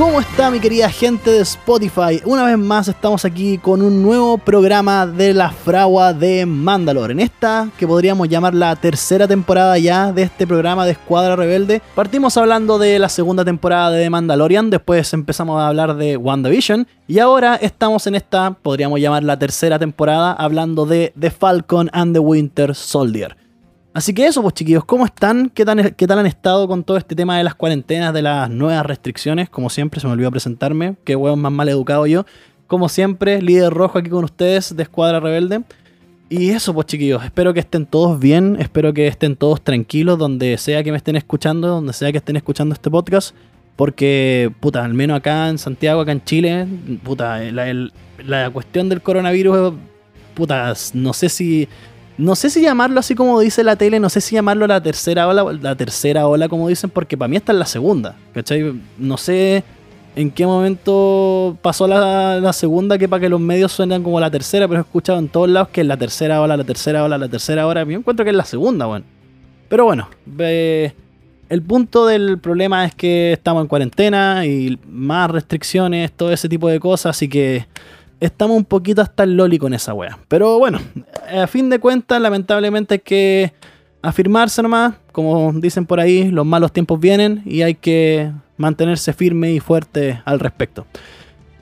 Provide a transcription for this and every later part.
¿Cómo está mi querida gente de Spotify? Una vez más estamos aquí con un nuevo programa de la fragua de Mandalore. En esta, que podríamos llamar la tercera temporada ya de este programa de Escuadra Rebelde, partimos hablando de la segunda temporada de Mandalorian, después empezamos a hablar de WandaVision y ahora estamos en esta, podríamos llamar la tercera temporada, hablando de The Falcon and the Winter Soldier. Así que eso, pues chiquillos, ¿cómo están? ¿Qué tal, ¿Qué tal han estado con todo este tema de las cuarentenas, de las nuevas restricciones? Como siempre, se me olvidó presentarme. Qué huevón más mal educado yo. Como siempre, líder rojo aquí con ustedes de Escuadra Rebelde. Y eso, pues chiquillos, espero que estén todos bien, espero que estén todos tranquilos, donde sea que me estén escuchando, donde sea que estén escuchando este podcast. Porque, puta, al menos acá en Santiago, acá en Chile, puta, la, la cuestión del coronavirus, puta, no sé si no sé si llamarlo así como dice la tele, no sé si llamarlo la tercera ola, la tercera ola como dicen, porque para mí esta es la segunda, ¿cachai? No sé en qué momento pasó la, segunda, que para que los medios suenan como la tercera, pero he escuchado en todos lados que es la tercera ola, la tercera ola, la tercera ola. Yo encuentro que es la segunda, bueno. Pero bueno, el punto del problema es que estamos en cuarentena y más restricciones, todo ese tipo de cosas, así que estamos un poquito hasta el loli con esa wea. Pero bueno, a fin de cuentas, lamentablemente hay que afirmarse nomás. Como dicen por ahí, los malos tiempos vienen y hay que mantenerse firme y fuerte al respecto.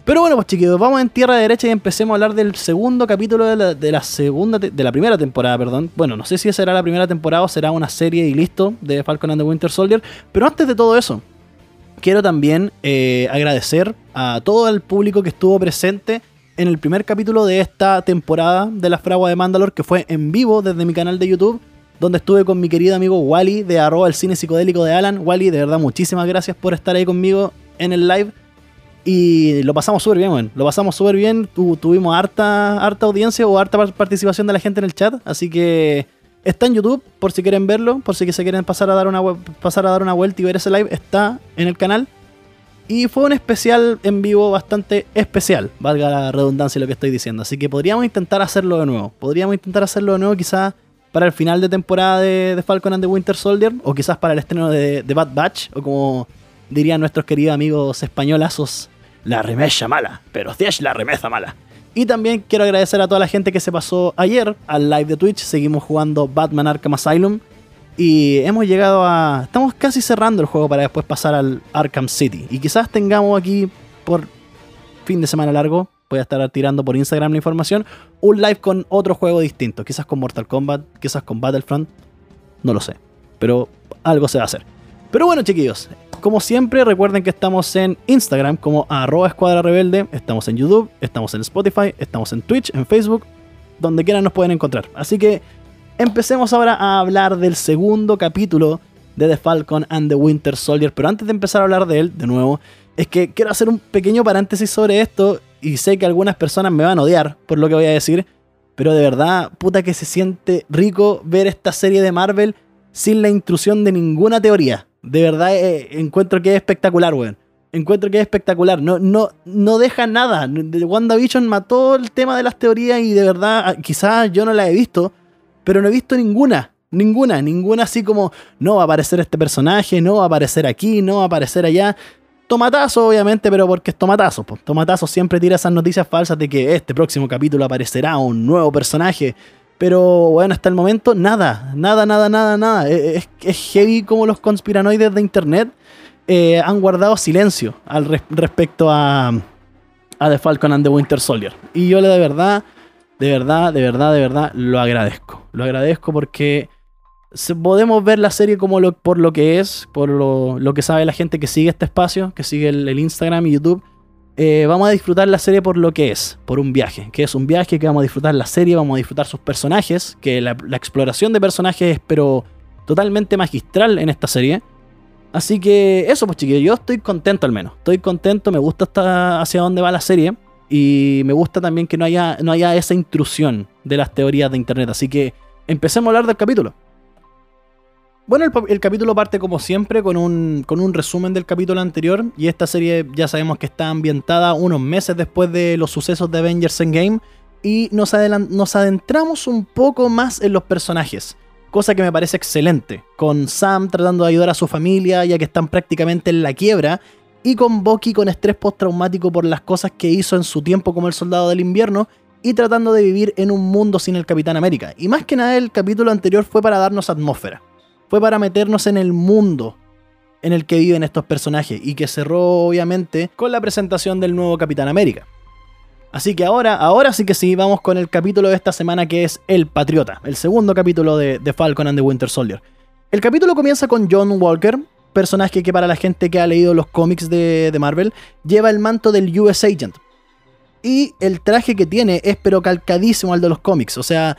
Pero bueno, pues chiquillos, vamos en tierra derecha y empecemos a hablar del segundo capítulo de la, segunda de la primera temporada, perdón. Bueno, no sé si será la primera temporada o será una serie y listo de Falcon and the Winter Soldier. Pero antes de todo eso, quiero también eh, agradecer a todo el público que estuvo presente en el primer capítulo de esta temporada de la fragua de Mandalore, que fue en vivo desde mi canal de YouTube, donde estuve con mi querido amigo Wally de arroba el cine psicodélico de Alan. Wally, de verdad, muchísimas gracias por estar ahí conmigo en el live. Y lo pasamos súper bien, bueno. Lo pasamos súper bien. tuvimos harta, harta audiencia o harta participación de la gente en el chat. Así que está en YouTube, por si quieren verlo, por si se quieren pasar a dar una, pasar a dar una vuelta y ver ese live. Está en el canal. Y fue un especial en vivo bastante especial, valga la redundancia lo que estoy diciendo. Así que podríamos intentar hacerlo de nuevo. Podríamos intentar hacerlo de nuevo quizás para el final de temporada de, Falcon and the Winter Soldier. O quizás para el estreno de, Bad Batch. O como dirían nuestros queridos amigos españolazos, la remesa mala. Pero si es la remesa mala. Y también quiero agradecer a toda la gente que se pasó ayer al live de Twitch. Seguimos jugando Batman Arkham Asylum. Y hemos llegado a... Estamos casi cerrando el juego para después pasar al Arkham City. Y quizás tengamos aquí por fin de semana largo, voy a estar tirando por Instagram la información, un live con otro juego distinto. Quizás con Mortal Kombat, quizás con Battlefront. No lo sé. Pero algo se va a hacer. Pero bueno, chiquillos. Como siempre, recuerden que estamos en Instagram como arroba escuadra rebelde. Estamos en YouTube, estamos en Spotify, estamos en Twitch, en Facebook. Donde quieran nos pueden encontrar. Así que Empecemos ahora a hablar del segundo capítulo de The Falcon and the Winter Soldier. Pero antes de empezar a hablar de él, de nuevo, es que quiero hacer un pequeño paréntesis sobre esto. Y sé que algunas personas me van a odiar por lo que voy a decir. Pero de verdad, puta que se siente rico ver esta serie de Marvel sin la intrusión de ninguna teoría. De verdad, eh, encuentro que es espectacular, weón. Encuentro que es espectacular. No, no, no deja nada. WandaVision mató el tema de las teorías y de verdad, quizás yo no la he visto pero no he visto ninguna. Ninguna, ninguna así como no va a aparecer este personaje, no va a aparecer aquí, no va a aparecer allá. Tomatazo, obviamente, pero porque es tomatazo. Pues. Tomatazo siempre tira esas noticias falsas de que este próximo capítulo aparecerá un nuevo personaje. Pero bueno, hasta el momento nada, nada, nada, nada, nada. E, e, es, heavy como los conspiranoides de internet eh, han guardado silencio al respecto a, a The Falcon and the Winter Soldier. Y yo le de verdad de verdad, de verdad, de verdad, lo agradezco. Lo agradezco porque podemos ver la serie como lo, por lo que es, por lo, que sabe la gente que sigue este espacio, que sigue el, Instagram y YouTube. Eh, vamos a disfrutar la serie por lo que es, por un viaje, que es un viaje que vamos a disfrutar la serie, vamos a disfrutar sus personajes, que la, exploración de personajes es pero totalmente magistral en esta serie. Así que eso pues chiquillos, yo estoy contento al menos, estoy contento, me gusta hasta hacia dónde va la serie. Y me gusta también que no haya, no haya esa intrusión de las teorías de Internet. Así que empecemos a hablar del capítulo. Bueno, el, capítulo parte como siempre con un, con un, resumen del capítulo anterior. Y esta serie ya sabemos que está ambientada unos meses después de los sucesos de Avengers Endgame. Y nos, nos adentramos un poco más en los personajes. Cosa que me parece excelente. Con Sam tratando de ayudar a su familia ya que están prácticamente en la quiebra y con Bucky con estrés postraumático por las cosas que hizo en su tiempo como el soldado del invierno y tratando de vivir en un mundo sin el Capitán América. Y más que nada el capítulo anterior fue para darnos atmósfera, fue para meternos en el mundo en el que viven estos personajes y que cerró obviamente con la presentación del nuevo Capitán América. Así que ahora, ahora sí que sí, vamos con el capítulo de esta semana que es El Patriota, el segundo capítulo de, Falcon and the Winter Soldier. El capítulo comienza con John Walker, personaje que para la gente que ha leído los cómics de, Marvel, lleva el manto del US Agent. Y el traje que tiene es pero calcadísimo al de los cómics, o sea,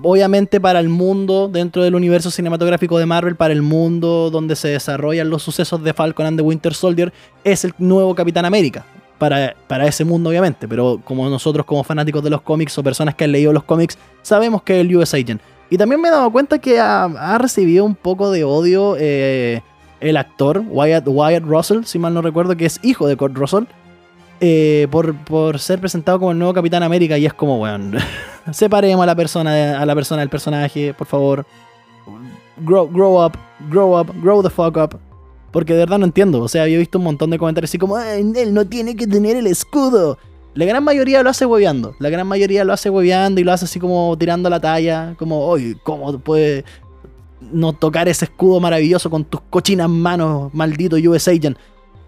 obviamente para el mundo dentro del universo cinematográfico de Marvel, para el mundo donde se desarrollan los sucesos de Falcon and the Winter Soldier, es el nuevo Capitán América. Para, para ese mundo, obviamente, pero como nosotros, como fanáticos de los cómics o personas que han leído los cómics, sabemos que es el US Agent. Y también me he dado cuenta que ha, recibido un poco de odio eh, el actor Wyatt, Wyatt Russell, si mal no recuerdo, que es hijo de Kurt Russell eh, por, por, ser presentado como el nuevo Capitán América y es como, bueno, separemos a la persona a la persona del personaje, por favor. Grow, grow up, grow up, grow the fuck up. Porque de verdad no entiendo. O sea, había visto un montón de comentarios así como, él no tiene que tener el escudo. La gran mayoría lo hace hueveando. La gran mayoría lo hace hueveando y lo hace así como tirando la talla. Como, oye, ¿cómo puede no tocar ese escudo maravilloso con tus cochinas manos, maldito US Agent?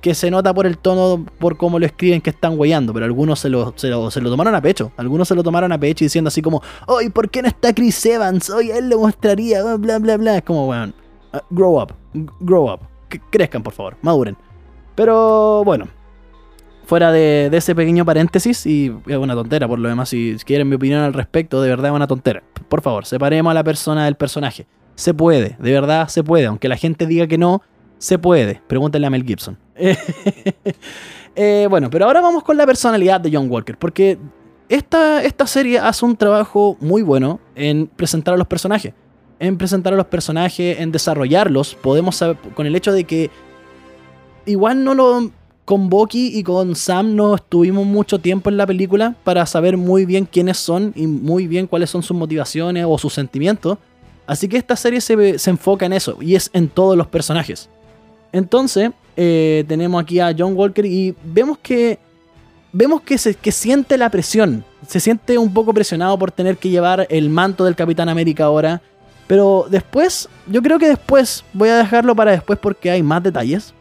que se nota por el tono, por cómo lo escriben que están huellando, pero algunos se lo, se lo, tomaron a pecho. Algunos se lo tomaron a pecho diciendo así como, ¡Oye, ¿por qué no está Chris Evans? Hoy él le mostraría, bla, bla, bla. Es como, bueno, uh, grow up, grow up. crezcan, por favor, maduren. Pero bueno, fuera de, ese pequeño paréntesis, y es una tontera por lo demás, si quieren mi opinión al respecto, de verdad es una tontera. Por favor, separemos a la persona del personaje. Se puede, de verdad se puede, aunque la gente diga que no, se puede. Pregúntale a Mel Gibson. Eh, bueno, pero ahora vamos con la personalidad de John Walker, porque esta, esta serie hace un trabajo muy bueno en presentar a los personajes. En presentar a los personajes, en desarrollarlos. Podemos saber, con el hecho de que igual no lo... Con Bucky y con Sam no estuvimos mucho tiempo en la película para saber muy bien quiénes son y muy bien cuáles son sus motivaciones o sus sentimientos. Así que esta serie se, se enfoca en eso y es en todos los personajes. Entonces, eh, tenemos aquí a John Walker y vemos que vemos que, se, que siente la presión. Se siente un poco presionado por tener que llevar el manto del Capitán América ahora. Pero después, yo creo que después, voy a dejarlo para después porque hay más detalles.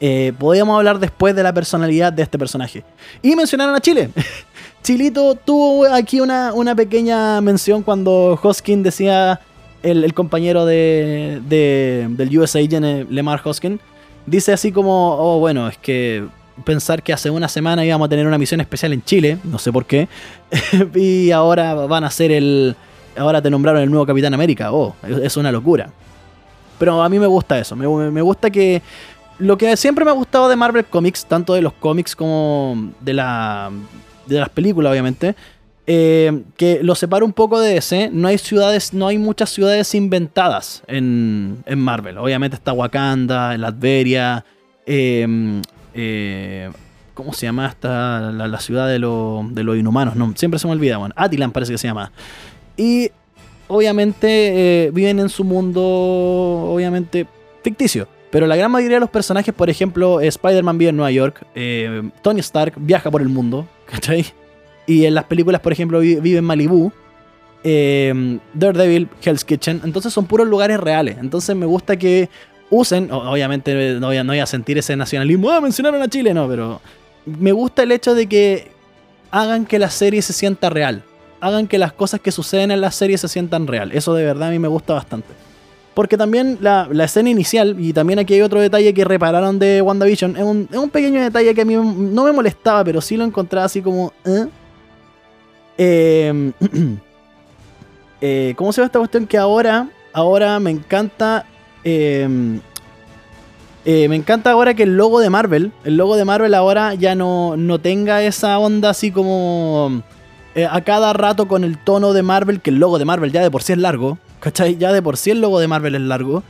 Eh, podríamos hablar después de la personalidad de este personaje. Y mencionaron a Chile. Chilito tuvo aquí una, una pequeña mención cuando Hoskin decía el, compañero de, del US Agent, eh, Lemar Hoskin, dice así como, oh bueno, es que pensar que hace una semana íbamos a tener una misión especial en Chile, no sé por qué, y ahora van a ser el... Ahora te nombraron el nuevo Capitán América, oh, es una locura. Pero a mí me gusta eso, me, me gusta que... Lo que siempre me ha gustado de Marvel Comics, tanto de los cómics como de, la, de las películas, obviamente, eh, que lo separa un poco de ese. No hay ciudades, no hay muchas ciudades inventadas en, Marvel. Obviamente está Wakanda, Latveria, eh, eh, ¿cómo se llama esta la, ciudad de, de, los inhumanos? No, siempre se me olvida, bueno, Attilan parece que se llama. Y obviamente viven en su mundo, obviamente ficticio. Pero la gran mayoría de los personajes, por ejemplo, Spider-Man vive en Nueva York, Tony Stark viaja por el mundo, ¿cachai? Y en las películas, por ejemplo, vive en Malibu. Eh, Daredevil, Hell's Kitchen. Entonces son puros lugares reales. Entonces me gusta que usen. Obviamente no voy a, no voy a sentir ese nacionalismo. Ah, mencionaron a Chile, no, pero. Me gusta el hecho de que hagan que la serie se sienta real. Hagan que las cosas que suceden en la serie se sientan real. Eso de verdad a mí me gusta bastante. Porque también la, escena inicial, y también aquí hay otro detalle que repararon de WandaVision, es un, es un pequeño detalle que a mí no me molestaba, pero sí lo encontraba así como... ¿eh? Em, eh, ¿Cómo se llama esta cuestión? Que ahora, ahora me encanta. Em, eh, me encanta ahora que el logo de Marvel, el logo de Marvel ahora ya no, no tenga esa onda así como a cada rato con el tono de Marvel, que el logo de Marvel ya de por sí es largo, ¿cachai? Ya de por sí el logo de Marvel es largo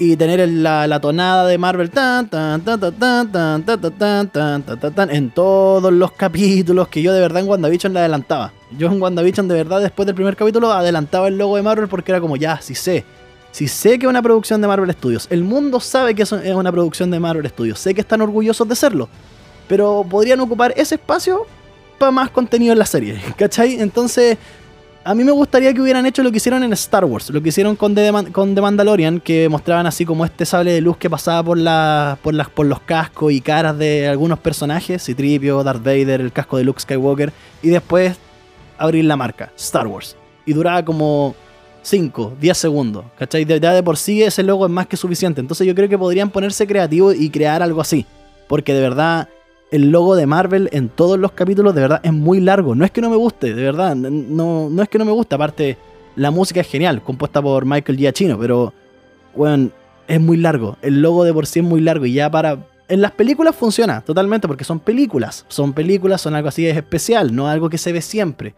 y tener la, tonada de Marvel tan, tan, tan, tan, tan, tan, tan, tan, tan, tan, en todos los capítulos que yo de verdad en WandaVision le adelantaba. Yo en WandaVision de verdad después del primer capítulo adelantaba el logo de Marvel porque era como ya, sí sé. Si sé que es una producción de Marvel Studios, el mundo sabe que es una producción de Marvel Studios, sé que están orgullosos de serlo, pero podrían ocupar ese espacio para más contenido en la serie, ¿cachai? Entonces, a mí me gustaría que hubieran hecho lo que hicieron en Star Wars, lo que hicieron con The, Mandalorian, que mostraban así como este sable de luz que pasaba por, la, por, las, por los cascos y caras de algunos personajes, Citripio, Darth Vader, el casco de Luke Skywalker, y después abrir la marca, Star Wars. Y duraba como 5, 10 segundos, ¿cachai? Ya de por sí ese logo es más que suficiente. Entonces yo creo que podrían ponerse creativos y crear algo así. Porque de verdad el logo de Marvel en todos los capítulos de verdad es muy largo. No es que no me guste, de verdad. No, no es que no me guste. Aparte, la música es genial, compuesta por Michael Giacchino, pero, bueno, es muy largo. El logo de por sí es muy largo y ya para... En las películas funciona totalmente porque son películas. Son películas, son algo así es especial, no algo que se ve siempre.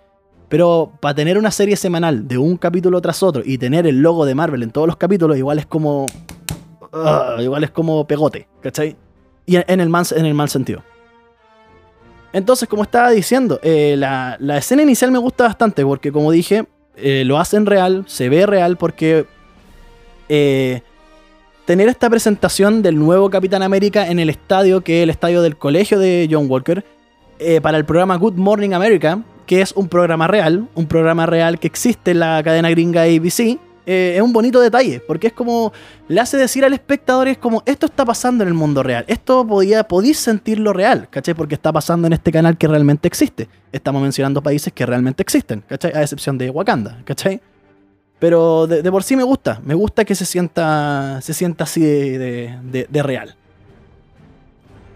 Pero para tener una serie semanal de un capítulo tras otro y tener el logo de Marvel en todos los capítulos, igual es como... Ah, igual es como pegote, ¿cachai? Y en el, mal, en el mal sentido. Entonces, como estaba diciendo, eh, la, escena inicial me gusta bastante porque, como dije, eh, lo hacen real, se ve real porque eh, tener esta presentación del nuevo Capitán América en el estadio, que es el estadio del colegio de John Walker, para el programa Good Morning America, que es un programa real, un programa real que existe en la cadena gringa ABC, eh, es un bonito detalle, porque es como, le hace decir al espectador, es como, esto está pasando en el mundo real, esto podía, podéis sentirlo real, ¿cachai? Porque está pasando en este canal que realmente existe. Estamos mencionando países que realmente existen, ¿cachai? A excepción de Wakanda, ¿cachai? Pero de, por sí me gusta, me gusta que se sienta, se sienta así de, de real.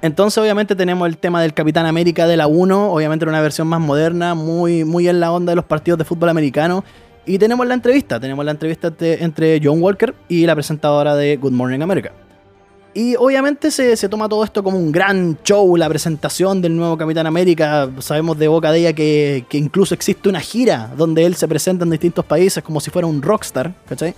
Entonces, obviamente, tenemos el tema del Capitán América de la 1, obviamente en una versión más moderna, muy, muy en la onda de los partidos de fútbol americano. Y tenemos la entrevista, tenemos la entrevista entre John Walker y la presentadora de Good Morning America. Y obviamente se, toma todo esto como un gran show, la presentación del nuevo Capitán América. Sabemos de boca de ella que, incluso existe una gira donde él se presenta en distintos países como si fuera un rockstar, ¿cachai?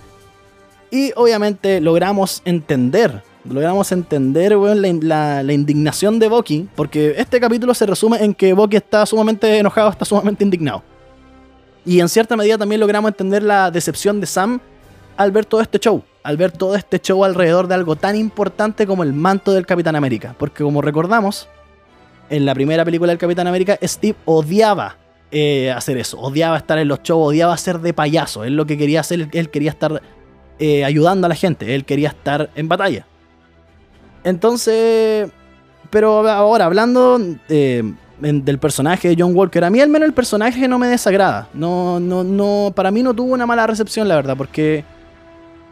Y obviamente logramos entender, logramos entender la, la, indignación de Bucky, porque este capítulo se resume en que Bucky está sumamente enojado, está sumamente indignado. Y en cierta medida también logramos entender la decepción de Sam al ver todo este show, al ver todo este show alrededor de algo tan importante como el manto del Capitán América. Porque como recordamos, en la primera película del Capitán América, Steve odiaba eh, hacer eso, odiaba estar en los shows, odiaba ser de payaso. Él lo que quería hacer, él quería estar eh, ayudando a la gente, él quería estar en batalla. Entonces, pero ahora hablando... Eh, del personaje de John Walker. A mí al menos el personaje no me desagrada. No, no, no, para mí no tuvo una mala recepción, la verdad, porque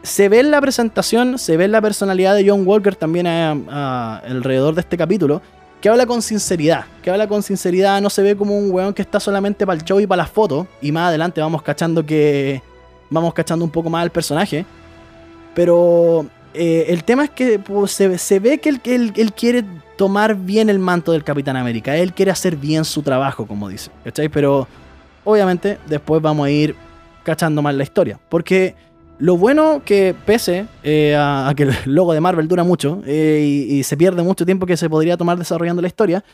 se ve en la presentación, se ve en la personalidad de John Walker también alrededor de este capítulo, que habla con sinceridad, que habla con sinceridad, no se ve como un weón que está solamente para el show y para las fotos, y más adelante vamos cachando que vamos cachando un poco más al personaje, pero eh, el tema es que pues, se, ve que él, él, quiere tomar bien el manto del Capitán América. Él quiere hacer bien su trabajo, como dice. ¿Cachai? Pero obviamente después vamos a ir cachando más la historia. Porque lo bueno que pese eh, a, que el logo de Marvel dura mucho eh, y, se pierde mucho tiempo que se podría tomar desarrollando la historia,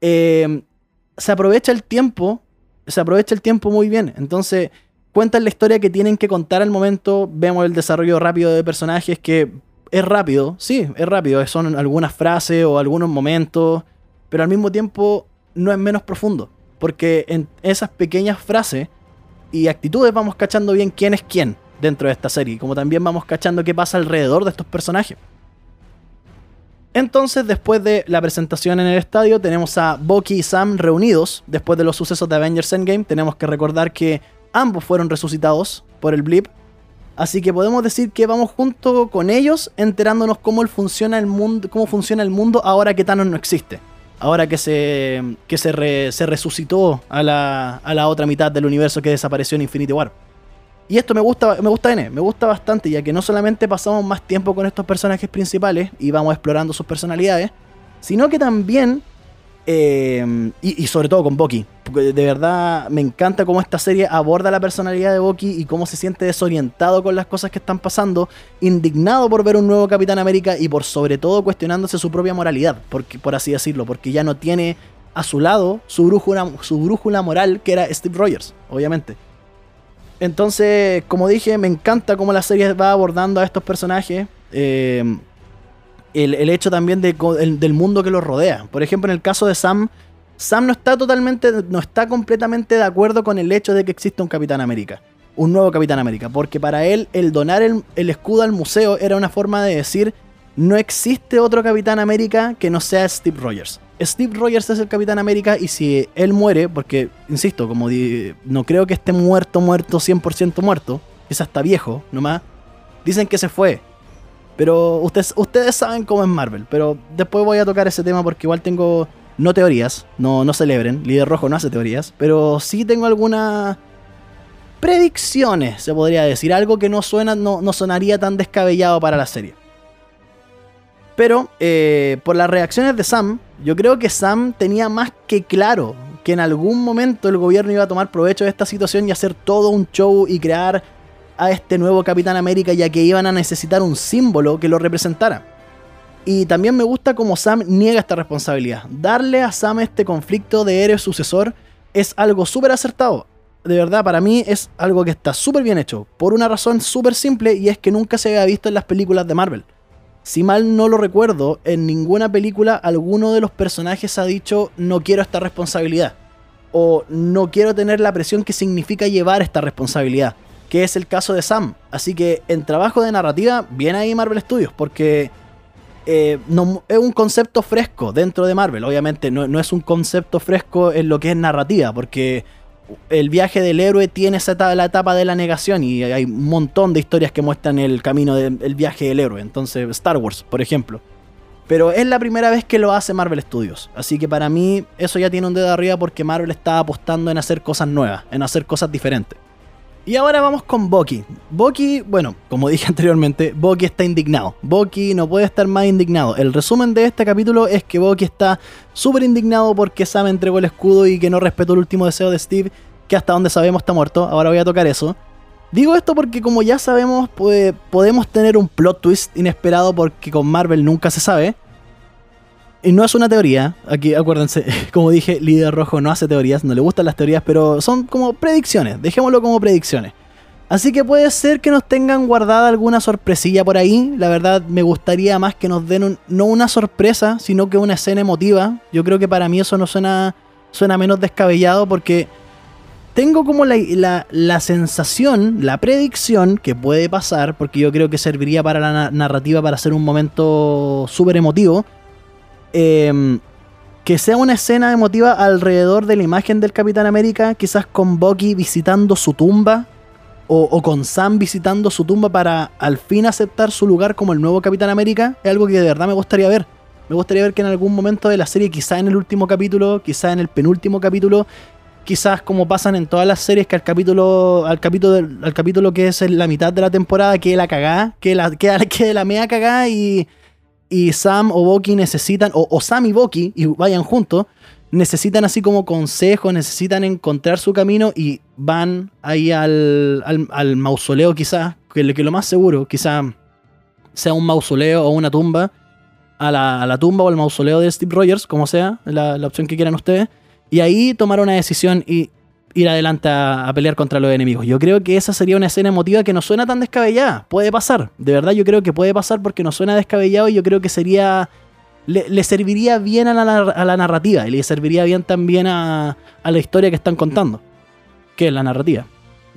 se aprovecha el tiempo. Se aprovecha el tiempo muy bien. Entonces cuentan la historia que tienen que contar al momento, vemos el desarrollo rápido de personajes que es rápido, sí, es rápido, son algunas frases o algunos momentos, pero al mismo tiempo no es menos profundo, porque en esas pequeñas frases y actitudes vamos cachando bien quién es quién dentro de esta serie, como también vamos cachando qué pasa alrededor de estos personajes. Entonces, después de la presentación en el estadio, tenemos a Bucky y Sam reunidos. Después de los sucesos de Avengers Endgame, tenemos que recordar que ambos fueron resucitados por el blip. Así que podemos decir que vamos junto con ellos enterándonos cómo funciona el mundo, cómo funciona el mundo ahora que Thanos no existe. Ahora que se, que se, se resucitó a la, a la, otra mitad del universo que desapareció en Infinity War. Y esto me gusta, me gusta N, me gusta bastante, ya que no solamente pasamos más tiempo con estos personajes principales y vamos explorando sus personalidades, sino que también eh, y, sobre todo con Bucky. Porque de verdad me encanta cómo esta serie aborda la personalidad de Bucky y cómo se siente desorientado con las cosas que están pasando, indignado por ver un nuevo Capitán América y por sobre todo cuestionándose su propia moralidad, porque, por así decirlo, porque ya no tiene a su lado su brújula, su moral que era Steve Rogers, obviamente. Entonces, como dije, me encanta cómo la serie va abordando a estos personajes. Eh, el, hecho también del mundo que los rodea. Por ejemplo, en el caso de Sam, Sam no está totalmente, no está completamente de acuerdo con el hecho de que exista un Capitán América. Un nuevo Capitán América. Porque para él, el donar el, el escudo al museo era una forma de decir no existe otro Capitán América que no sea Steve Rogers. Steve Rogers es el Capitán América y si él muere, porque, insisto, como no creo que esté muerto, muerto, 100% muerto, quizás está viejo nomás, dicen que se fue. Pero ustedes, ustedes saben cómo es Marvel, pero después voy a tocar ese tema porque igual tengo, no teorías, no, no celebren, Líder Rojo no hace teorías, pero sí tengo algunas predicciones, se podría decir, algo que no suena, no, no sonaría tan descabellado para la serie. Pero eh, por las reacciones de Sam, yo creo que Sam tenía más que claro que en algún momento el gobierno iba a tomar provecho de esta situación y hacer todo un show y crear a este nuevo Capitán América ya que iban a necesitar un símbolo que lo representara. Y también me gusta cómo Sam niega esta responsabilidad. Darle a Sam este conflicto de héroe sucesor es algo súper acertado. De verdad, para mí es algo que está súper bien hecho. Por una razón súper simple y es que nunca se había visto en las películas de Marvel. Si mal no lo recuerdo, en ninguna película alguno de los personajes ha dicho no quiero esta responsabilidad. O no quiero tener la presión que significa llevar esta responsabilidad. Que es el caso de Sam. Así que en trabajo de narrativa, viene ahí Marvel Studios. Porque eh, es un concepto fresco dentro de Marvel. Obviamente no, no es un concepto fresco en lo que es narrativa. Porque el viaje del héroe tiene esa la etapa de la negación y hay un montón de historias que muestran el camino del viaje del héroe. Entonces, Star Wars, por ejemplo. Pero es la primera vez que lo hace Marvel Studios. Así que para mí eso ya tiene un dedo arriba porque Marvel está apostando en hacer cosas nuevas, en hacer cosas diferentes. Y ahora vamos con Bucky. Bucky, bueno, como dije anteriormente, Bucky está indignado. Bucky no puede estar más indignado. El resumen de este capítulo es que Bucky está súper indignado porque Sam entregó el escudo y que no respetó el último deseo de Steve, que hasta donde sabemos está muerto. Ahora voy a tocar eso. Digo esto porque como ya sabemos, podemos tener un plot twist inesperado porque con Marvel nunca se sabe. Y no es una teoría, aquí acuérdense, como dije, Líder Rojo no hace teorías, no le gustan las teorías, pero son como predicciones, dejémoslo como predicciones. Así que puede ser que nos tengan guardada alguna sorpresilla por ahí. La verdad me gustaría más que nos den no una sorpresa, sino que una escena emotiva. Yo creo que para mí eso no suena, suena menos descabellado porque tengo como la, la, sensación, la predicción que puede pasar, porque yo creo que serviría para la narrativa para hacer un momento súper emotivo Em, que sea una escena emotiva alrededor de la imagen del Capitán América, quizás con Bucky visitando su tumba, o, con Sam visitando su tumba para al fin aceptar su lugar como el nuevo Capitán América, es algo que de verdad me gustaría ver. Me gustaría ver que en algún momento de la serie, quizás en el último capítulo, quizás en el penúltimo capítulo, quizás como pasan en todas las series, que al capítulo, al capítulo, al capítulo que es la mitad de la temporada, que la cagá, que la, que, que la mea cagá y y Sam o Bucky necesitan, o, Sam y Bucky, y vayan juntos, necesitan así como consejo, necesitan encontrar su camino y van ahí al, al, mausoleo quizás, que, lo más seguro, quizás sea un mausoleo o una tumba, a la, a la, tumba o al mausoleo de Steve Rogers, como sea, la, la opción que quieran ustedes, y ahí tomar una decisión y ir adelante a, pelear contra los enemigos. Yo creo que esa sería una escena emotiva que no suena tan descabellada. Puede pasar. De verdad yo creo que puede pasar porque no suena descabellado y yo creo que sería... Le, serviría bien a la, narrativa y le serviría bien también a, a la historia que están contando. Que es la narrativa.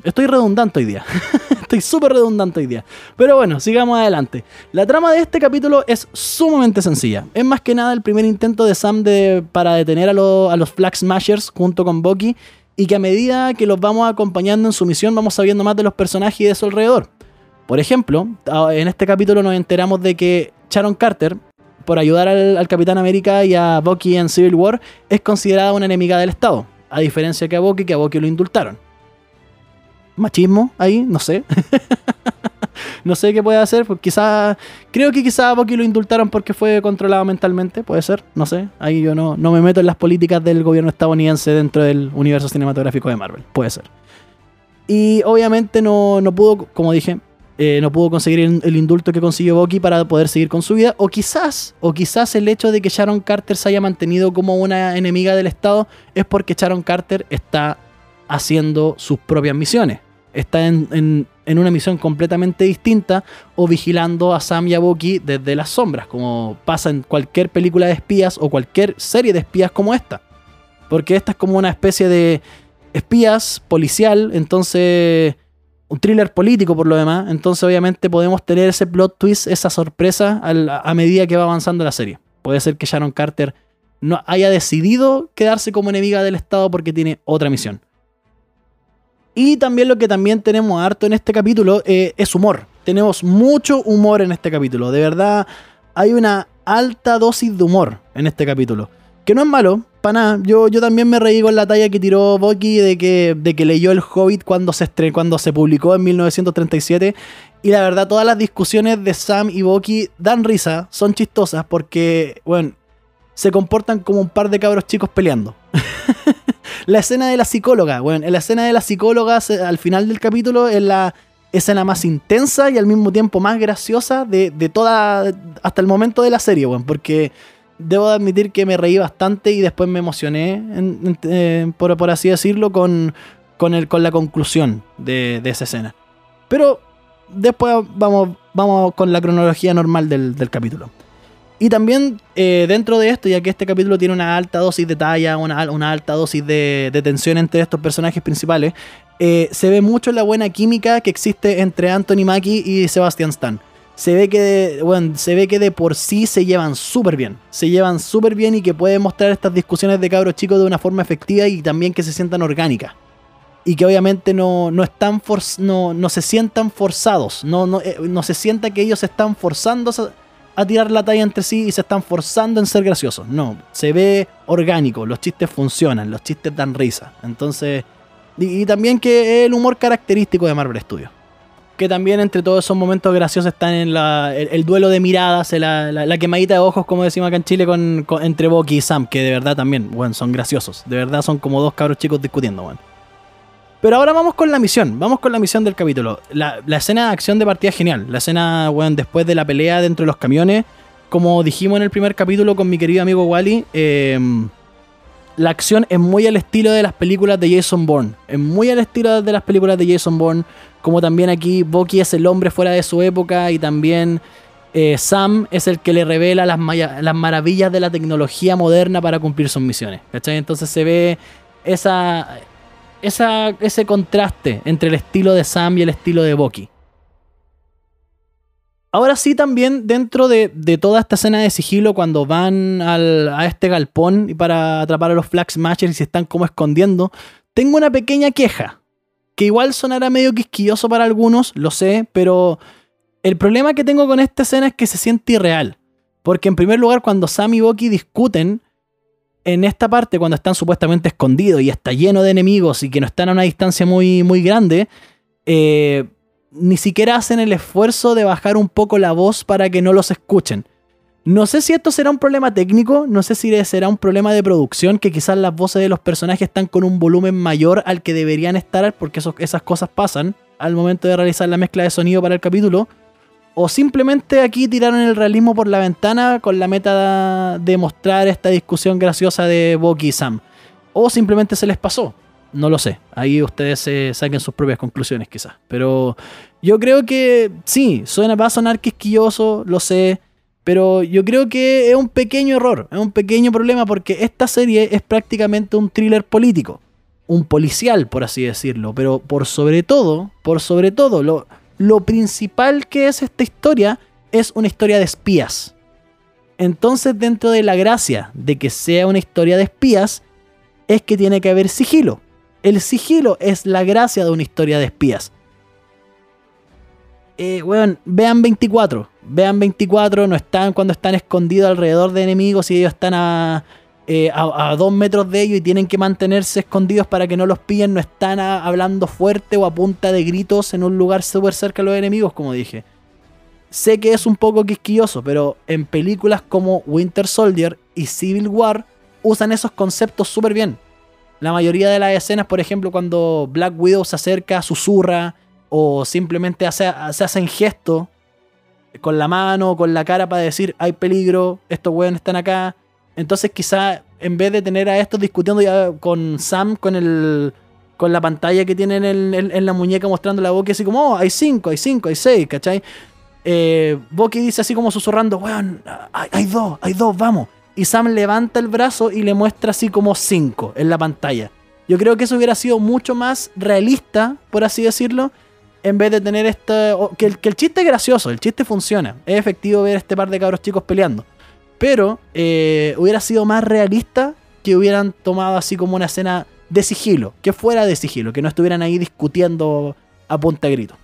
Estoy redundante hoy día. Estoy súper redundante hoy día. Pero bueno, sigamos adelante. La trama de este capítulo es sumamente sencilla. Es más que nada el primer intento de Sam de, para detener a, a los Flag Smashers junto con Bucky y que a medida que los vamos acompañando en su misión vamos sabiendo más de los personajes y de su alrededor. Por ejemplo, en este capítulo nos enteramos de que Sharon Carter, por ayudar al, Capitán América y a Bucky en Civil War, es considerada una enemiga del Estado, a diferencia que a Bucky, que a Bucky lo indultaron. Machismo ahí, no sé. no sé qué puede hacer, pues quizás, creo que quizás Bucky lo indultaron porque fue controlado mentalmente, puede ser, no sé, ahí yo no, no me meto en las políticas del gobierno estadounidense dentro del universo cinematográfico de Marvel, puede ser. Y obviamente no, no pudo, como dije, eh, no pudo conseguir el, indulto que consiguió Bucky para poder seguir con su vida. O quizás, o quizás el hecho de que Sharon Carter se haya mantenido como una enemiga del Estado es porque Sharon Carter está haciendo sus propias misiones está en, una misión completamente distinta o vigilando a Sam y a Bucky desde las sombras, como pasa en cualquier película de espías o cualquier serie de espías como esta. Porque esta es como una especie de espías policial, entonces un thriller político por lo demás, entonces obviamente podemos tener ese plot twist, esa sorpresa a medida que va avanzando la serie. Puede ser que Sharon Carter no haya decidido quedarse como enemiga del Estado porque tiene otra misión. Y también lo que también tenemos harto en este capítulo eh, es humor. Tenemos mucho humor en este capítulo. De verdad, hay una alta dosis de humor en este capítulo. Que no es malo, para nada. Yo, yo también me reí con la talla que tiró Bucky de que, de que leyó El Hobbit cuando se, cuando se publicó en 1937. Y la verdad, todas las discusiones de Sam y Bucky dan risa, son chistosas porque, bueno, se comportan como un par de cabros chicos peleando. la escena de la psicóloga, bueno, en la escena de la psicóloga al final del capítulo es la escena más intensa y al mismo tiempo más graciosa de, toda, hasta el momento de la serie, bueno, porque debo admitir que me reí bastante y después me emocioné, eh, por, así decirlo, con, con, el, con la conclusión de, esa escena. Pero después vamos, vamos con la cronología normal del capítulo. Y también eh, dentro de esto, ya que este capítulo tiene una alta dosis de talla, una, alta dosis de, tensión entre estos personajes principales, eh, se ve mucho la buena química que existe entre Anthony Mackie y Sebastian Stan. Se ve que bueno, se ve que de por sí se llevan súper bien. Se llevan súper bien y que pueden mostrar estas discusiones de cabros chicos de una forma efectiva y también que se sientan orgánicas. Y que obviamente no, no, están no, no se sientan forzados. No, no, eh, no se sienta que ellos están forzando a tirar la talla entre sí y se están forzando en ser graciosos. No, se ve orgánico, los chistes funcionan, los chistes dan risa. Entonces, y, también que es el humor característico de Marvel Studios. Que también entre todos esos momentos graciosos están en el, duelo de miradas, la, la, quemadita de ojos, como decimos acá en Chile, con, entre Bucky y Sam, que de verdad también, bueno, son graciosos. De verdad son como dos cabros chicos discutiendo, bueno. Pero ahora vamos con la misión, vamos con la misión del capítulo. La, escena de acción de partida es genial. La escena, bueno, después de la pelea dentro de los camiones, como dijimos en el primer capítulo con mi querido amigo Wally, em, la acción es muy al estilo de las películas de Jason Bourne. Es muy al estilo de las películas de Jason Bourne. Como también aquí Bucky es el hombre fuera de su época y también eh, Sam es el que le revela las, las maravillas de la tecnología moderna para cumplir sus misiones. ¿cachai? Entonces se ve esa, ese contraste entre el estilo de Sam y el estilo de Bucky. Ahora sí, también dentro de, toda esta escena de sigilo, cuando van a este galpón para atrapar a los Flag Smashers y se están como escondiendo, tengo una pequeña queja. Que igual sonará medio quisquilloso para algunos, lo sé, pero el problema que tengo con esta escena es que se siente irreal. Porque en primer lugar, cuando Sam y Bucky discuten, en esta parte, cuando están supuestamente escondidos y está lleno de enemigos y que no están a una distancia muy, muy grande, eh, ni siquiera hacen el esfuerzo de bajar un poco la voz para que no los escuchen. No sé si esto será un problema técnico, no sé si será un problema de producción, que quizás las voces de los personajes están con un volumen mayor al que deberían estar, porque esas cosas pasan al momento de realizar la mezcla de sonido para el capítulo. O simplemente aquí tiraron el realismo por la ventana con la meta de mostrar esta discusión graciosa de Bucky y Sam. O simplemente se les pasó. No lo sé. Ahí ustedes se saquen sus propias conclusiones quizás. Pero yo creo que sí, suena, va a sonar quisquilloso, lo sé. Pero yo creo que es un pequeño error, es un pequeño problema porque esta serie es prácticamente un thriller político. Un policial, por así decirlo. Pero por sobre todo, por sobre todo, lo, lo principal que es esta historia es una historia de espías. Entonces, dentro de la gracia de que sea una historia de espías, es que tiene que haber sigilo. El sigilo es la gracia de una historia de espías. Eh, vean 24. Vean 24, no están cuando están escondidos alrededor de enemigos y ellos están a, eh, a, dos metros de ellos y tienen que mantenerse escondidos para que no los pillen, no están hablando fuerte o a punta de gritos en un lugar súper cerca de los enemigos, como dije. Sé que es un poco quisquilloso, pero en películas como Winter Soldier y Civil War usan esos conceptos súper bien. La mayoría de las escenas, por ejemplo, cuando Black Widow se acerca, susurra o simplemente hace, se hacen gestos con la mano o con la cara para decir hay peligro, estos weones están acá entonces quizá en vez de tener a estos discutiendo ya con Sam, con el, con la pantalla que tienen en, la muñeca mostrando la boca, así como, oh, hay cinco, hay cinco, hay seis, ¿cachai? Eh, dice así como susurrando, weón, hay, hay, dos, hay dos, vamos. Y Sam levanta el brazo y le muestra así como cinco en la pantalla. Yo creo que eso hubiera sido mucho más realista, por así decirlo, en vez de tener este... Que el, que el chiste es gracioso, el chiste funciona. Es efectivo ver este par de cabros chicos peleando. Pero eh, hubiera sido más realista que hubieran tomado así como una escena de sigilo, que fuera de sigilo, que no estuvieran ahí discutiendo a punta grito.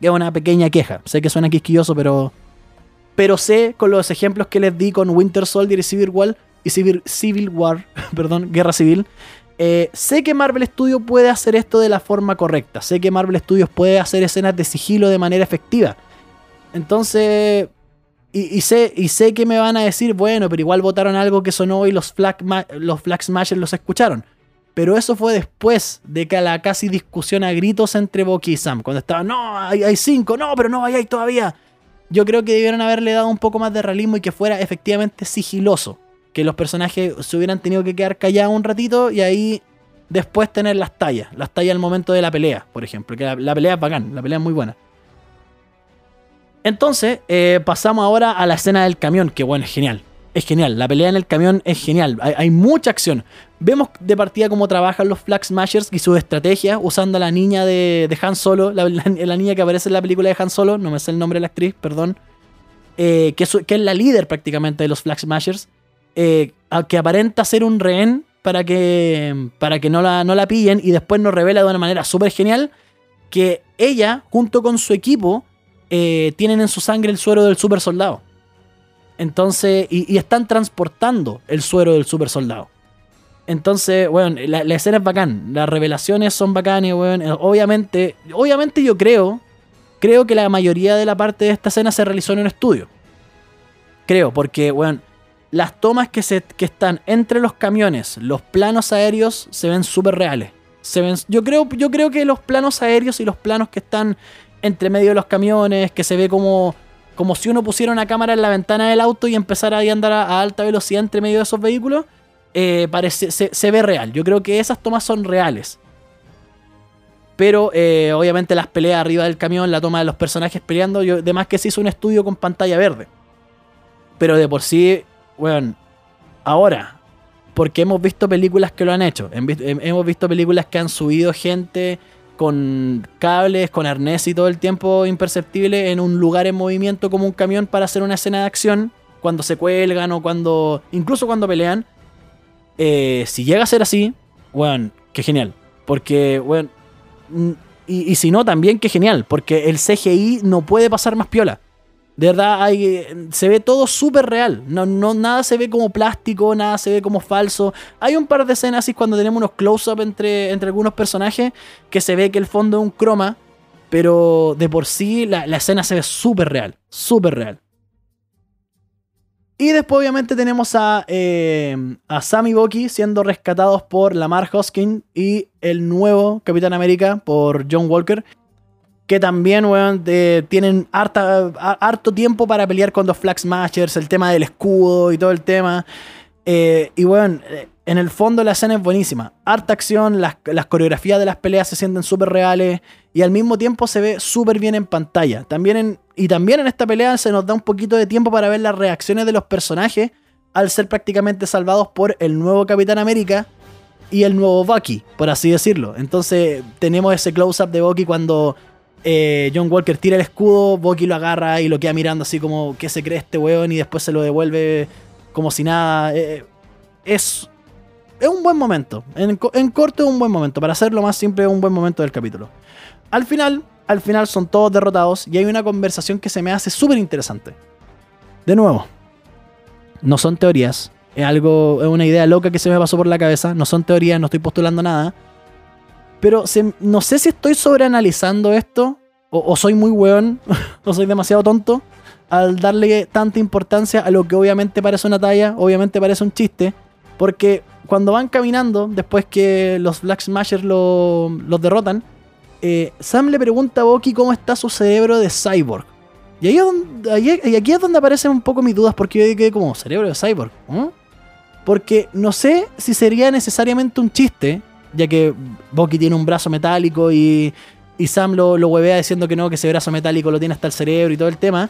Es una pequeña queja. Sé que suena quisquilloso, pero. Pero sé con los ejemplos que les di con Winter Soldier y Civil War. Y Civil, Civil War, perdón, Guerra Civil. Eh, sé que Marvel Studios puede hacer esto de la forma correcta. Sé que Marvel Studios puede hacer escenas de sigilo de manera efectiva. Entonces. Y, sé, y sé que me van a decir, bueno, pero igual votaron algo que sonó y los Flag, los Smashers los escucharon. Pero eso fue después de que la casi discusión a gritos entre Bucky y Sam. Cuando estaban, no, hay, cinco, no, pero no, hay, hay todavía. Yo creo que debieron haberle dado un poco más de realismo y que fuera efectivamente sigiloso. Que los personajes se hubieran tenido que quedar callados un ratito y ahí después tener las tallas. Las tallas al momento de la pelea, por ejemplo. Que la, pelea es bacán, la pelea es muy buena. Entonces, eh, pasamos ahora a la escena del camión, que bueno, es genial es genial. La pelea en el camión es genial. Hay, mucha acción. Vemos de partida cómo trabajan los Flag Smashers y su estrategia usando a la niña de, Han Solo, la, niña que aparece en la película de Han Solo, no me sé el nombre de la actriz, perdón, eh, que, es, la líder prácticamente de los Flag Smashers, eh, que aparenta ser un rehén para que, para que no, la, no la pillen y después nos revela de una manera súper genial que ella, junto con su equipo, eh, tienen en su sangre el suero del super soldado. Entonces, y, están transportando el suero del super soldado. Entonces, bueno, la, escena es bacán. Las revelaciones son bacanas, bueno. Obviamente, obviamente yo creo, creo que la mayoría de la parte de esta escena se realizó en un estudio. Creo, porque, bueno, las tomas que, se, que están entre los camiones, los planos aéreos, se ven súper reales. Se ven, yo, creo, yo creo que los planos aéreos y los planos que están entre medio de los camiones, que se ve como como si uno pusiera una cámara en la ventana del auto y empezara a andar a, alta velocidad entre medio de esos vehículos, eh, parece, se, ve real. Yo creo que esas tomas son reales. Pero eh, obviamente las peleas arriba del camión, la toma de los personajes peleando, yo, además que se hizo un estudio con pantalla verde. Pero de por sí, bueno, ahora, porque hemos visto películas que lo han hecho, hemos visto películas que han subido gente con cables, con arnés y todo el tiempo imperceptible en un lugar en movimiento como un camión para hacer una escena de acción, cuando se cuelgan o cuando, incluso cuando pelean. Eh, si llega a ser así, bueno, qué genial. Porque, bueno, y, y si no, también qué genial, porque el CGI no puede pasar más piola. De verdad, hay, se ve todo súper real. No, no, nada se ve como plástico, nada se ve como falso. Hay un par de escenas así cuando tenemos unos close-up entre, entre algunos personajes que se ve que el fondo es un croma, pero de por sí la, escena se ve súper real, súper real. Y después obviamente tenemos a, eh, a Sam y Bucky siendo rescatados por Lamar Hoskin y el nuevo Capitán América por John Walker que también, weón, tienen harto tiempo para pelear con los Flag Smashers, el tema del escudo y todo el tema. Eh, y, weón, eh, en el fondo la escena es buenísima. Harta acción, las, coreografías de las peleas se sienten súper reales y al mismo tiempo se ve súper bien en pantalla. También y también en esta pelea se nos da un poquito de tiempo para ver las reacciones de los personajes al ser prácticamente salvados por el nuevo Capitán América y el nuevo Bucky, por así decirlo. Entonces tenemos ese close-up de Bucky cuando eh, John Walker tira el escudo, Bucky lo agarra y lo queda mirando así como que se cree este weón y después se lo devuelve como si nada. Eh, es, es un buen momento. En, corto es un buen momento. Para hacerlo más simple es un buen momento del capítulo. Al final, al final son todos derrotados y hay una conversación que se me hace súper interesante. De nuevo, no son teorías. Es algo, es una idea loca que se me pasó por la cabeza. No son teorías, no estoy postulando nada. Pero no sé si estoy sobreanalizando esto, o, soy muy weón, o soy demasiado tonto, al darle tanta importancia a lo que obviamente parece una talla, obviamente parece un chiste, porque cuando van caminando, después que los Black Smashers los derrotan, eh, Sam le pregunta a Bucky cómo está su cerebro de cyborg. Y, ahí y aquí es donde aparecen un poco mis dudas, porque yo quedé como cerebro de cyborg. Porque no sé si sería necesariamente un chiste ya que Bucky tiene un brazo metálico y, y Sam lo, lo huevea diciendo que no, que ese brazo metálico lo tiene hasta el cerebro y todo el tema.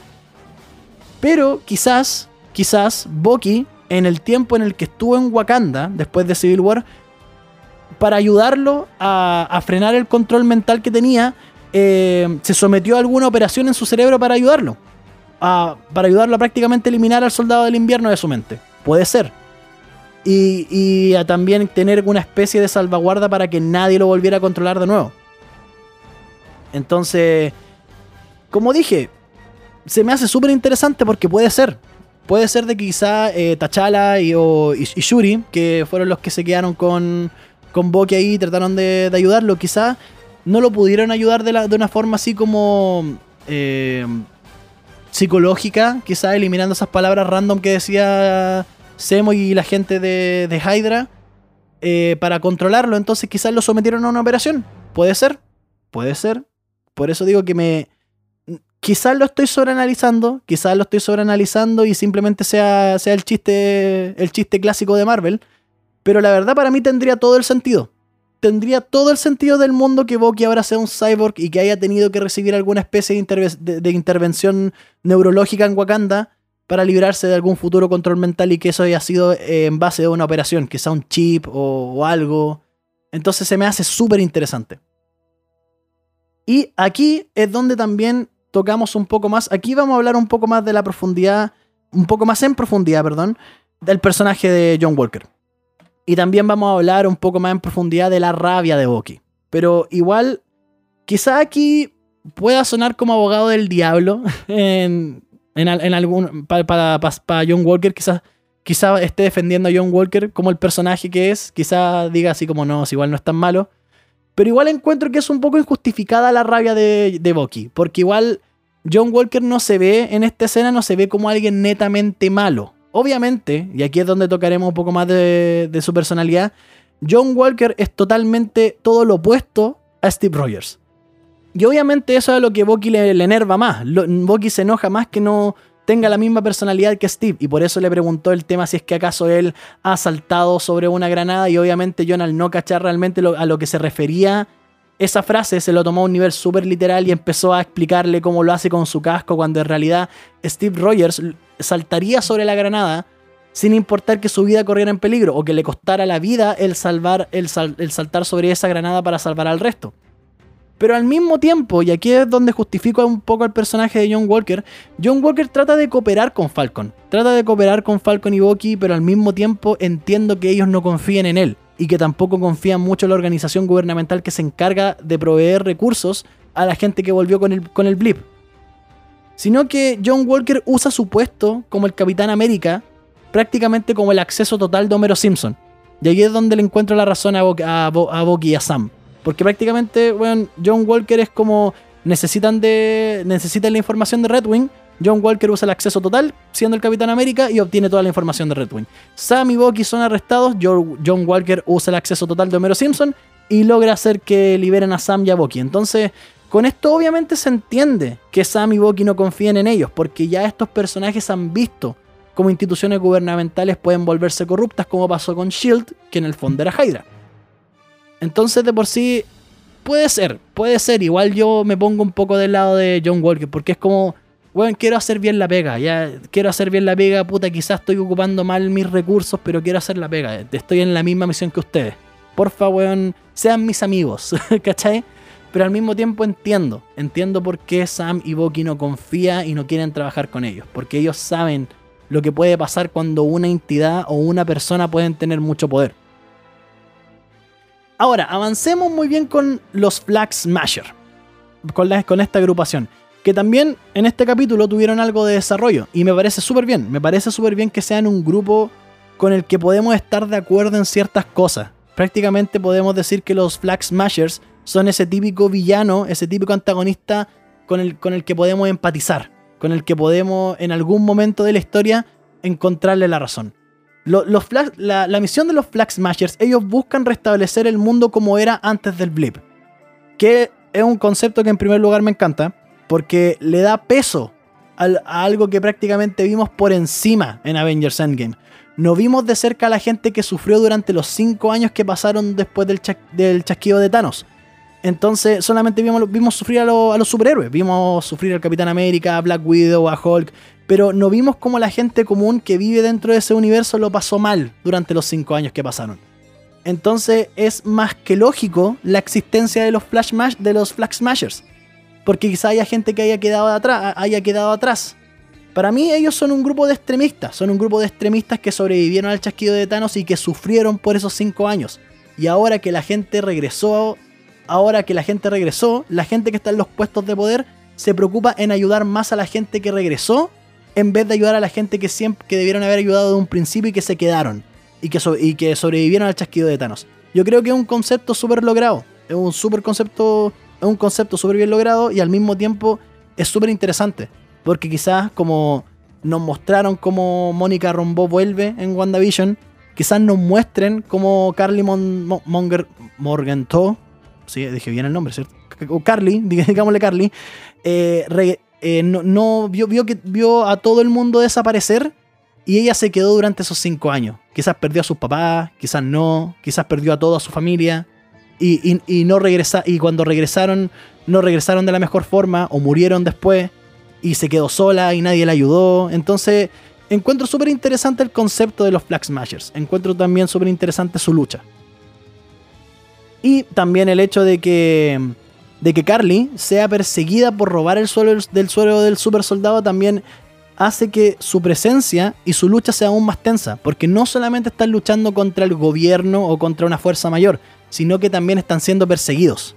Pero quizás, quizás Bucky, en el tiempo en el que estuvo en Wakanda, después de Civil War, para ayudarlo a, frenar el control mental que tenía, eh, se sometió a alguna operación en su cerebro para ayudarlo. para ayudarlo a prácticamente eliminar al soldado del invierno de su mente. Puede ser. Y, a también tener una especie de salvaguarda para que nadie lo volviera a controlar de nuevo. Entonces, como dije, se me hace súper interesante porque puede ser. Puede ser de que quizá eh, T'Challa y, y, Shuri, que fueron los que se quedaron con, con Bucky ahí y trataron de, ayudarlo, quizás no lo pudieron ayudar de, una forma así como eh, psicológica, quizás eliminando esas palabras random que decía Semo y la gente de, Hydra eh, para controlarlo. Entonces quizás lo sometieron a una operación. Puede ser, puede ser. Por eso digo que me... Quizás lo estoy sobreanalizando, quizás lo estoy sobreanalizando y simplemente sea, sea el, chiste, el chiste clásico de Marvel. Pero la verdad para mí tendría todo el sentido. Tendría todo el sentido del mundo que Bucky ahora sea un cyborg y que haya tenido que recibir alguna especie de, intervención neurológica en Wakanda para librarse de algún futuro control mental y que eso haya sido eh, en base de una operación, sea un chip o, o algo. Entonces se me hace súper interesante. Y aquí es donde también tocamos un poco más. Aquí vamos a hablar un poco más de la profundidad, un poco más en profundidad, perdón, del personaje de John Walker. Y también vamos a hablar un poco más en profundidad de la rabia de Bucky. Pero igual, quizá aquí pueda sonar como abogado del diablo en, algún para, John Walker quizás quizá esté defendiendo a John Walker como el personaje que es quizá diga así como no igual no es tan malo pero igual encuentro que es un poco injustificada la rabia de, de Bucky porque igual John Walker no se ve en esta escena no se ve como alguien netamente malo Obviamente, y aquí es donde tocaremos un poco más de, su personalidad, John Walker es totalmente todo lo opuesto a Steve Rogers. Y obviamente eso es lo que Bucky le, enerva más. Bucky se enoja más que no tenga la misma personalidad que Steve. Y por eso le preguntó el tema si es que acaso él ha saltado sobre una granada. Y obviamente John al no cachar realmente a lo que se refería esa frase se lo tomó a un nivel súper literal y empezó a explicarle cómo lo hace con su casco, cuando en realidad Steve Rogers saltaría sobre la granada sin importar que su vida corriera en peligro o que le costara la vida el, salvar, el saltar sobre esa granada para salvar al resto. Pero al mismo tiempo, y aquí es donde justifico un poco el personaje de John Walker, John Walker trata de cooperar con Falcon. Trata de cooperar con Falcon y Bucky, pero al mismo tiempo entiendo que ellos no confíen en él y que tampoco confían mucho en la organización gubernamental que se encarga de proveer recursos a la gente que volvió con el, con el blip. Sino que John Walker usa su puesto como el Capitán América prácticamente como el acceso total de Homero Simpson. Y ahí es donde le encuentro la razón a, a, y a Sam. Porque prácticamente, bueno, John Walker es como necesitan de necesitan la información de Red Wing John Walker usa el acceso total, siendo el Capitán América, y obtiene toda la información de Red Wing. Sam y Bucky son arrestados, John Walker usa el acceso total de Homero Simpson y logra hacer que liberen a Sam y a Bucky. Entonces, con esto obviamente se entiende que Sam y Bucky no confíen en ellos, porque ya estos personajes han visto cómo instituciones gubernamentales pueden volverse corruptas, como pasó con Shield, que en el fondo era Hydra. Entonces, de por sí, puede ser, puede ser. Igual yo me pongo un poco del lado de John Walker, porque es como weón, quiero hacer bien la pega, ya quiero hacer bien la pega, puta, quizás estoy ocupando mal mis recursos, pero quiero hacer la pega, estoy en la misma misión que ustedes. Porfa, weón, sean mis amigos, ¿cachai? Pero al mismo tiempo entiendo, entiendo por qué Sam y Bucky no confían y no quieren trabajar con ellos, porque ellos saben lo que puede pasar cuando una entidad o una persona pueden tener mucho poder. Ahora, avancemos muy bien con los Flag Smasher, con, con esta agrupación que también en este capítulo tuvieron algo de desarrollo y me parece súper bien, me parece súper bien que sean un grupo con el que podemos estar de acuerdo en ciertas cosas. Prácticamente podemos decir que los Flag Smashers son ese típico villano, ese típico antagonista con el, con el que podemos empatizar, con el que podemos en algún momento de la historia encontrarle la razón. Los, la, misión de los Flag Smashers, ellos buscan restablecer el mundo como era antes del blip. Que es un concepto que en primer lugar me encanta, porque le da peso a algo que prácticamente vimos por encima en Avengers Endgame. No vimos de cerca a la gente que sufrió durante los 5 años que pasaron después del, del chasquido de Thanos. Entonces solamente vimos, vimos sufrir a, a, los superhéroes. Vimos sufrir al Capitán América, a Black Widow, a Hulk. Pero no vimos cómo la gente común que vive dentro de ese universo lo pasó mal durante los 5 años que pasaron. Entonces es más que lógico la existencia de los Flash, de los Flag Smashers. Porque quizá haya gente que haya quedado atrás, haya quedado atrás. Para mí ellos son un grupo de extremistas, son un grupo de extremistas que sobrevivieron al chasquido de Thanos y que sufrieron por esos cinco años. Y ahora que la gente regresó, ahora que la gente regresó, la gente que está en los puestos de poder se preocupa en ayudar más a la gente que regresó en vez de ayudar a la gente que siempre que debieron haber ayudado de un principio y que se quedaron y que, y que sobrevivieron al chasquido de Thanos. Yo creo que es un concepto súper logrado, es un súper concepto, es un concepto súper bien logrado y al mismo tiempo es súper interesante. Porque quizás como nos mostraron cómo Mónica Rombo vuelve en WandaVision, quizás nos muestren cómo Carly Mon Morgenthau, sí, dije bien el nombre, ¿cierto? O Carly, digámosle Carly, eh, eh, no, vio, vio, que, vio a todo el mundo desaparecer y ella se quedó durante esos cinco años. Quizás perdió a sus papás, quizás no, quizás perdió a toda su familia. Y, y, no regresa, y cuando regresaron, no regresaron de la mejor forma o murieron después y se quedó sola y nadie la ayudó. Entonces, encuentro súper interesante el concepto de los Flag Smashers. Encuentro también súper interesante su lucha. Y también el hecho de que, de que Carly sea perseguida por robar el suelo del suelo del super soldado también hace que su presencia y su lucha sea aún más tensa, porque no solamente están luchando contra el gobierno o contra una fuerza mayor, sino que también están siendo perseguidos.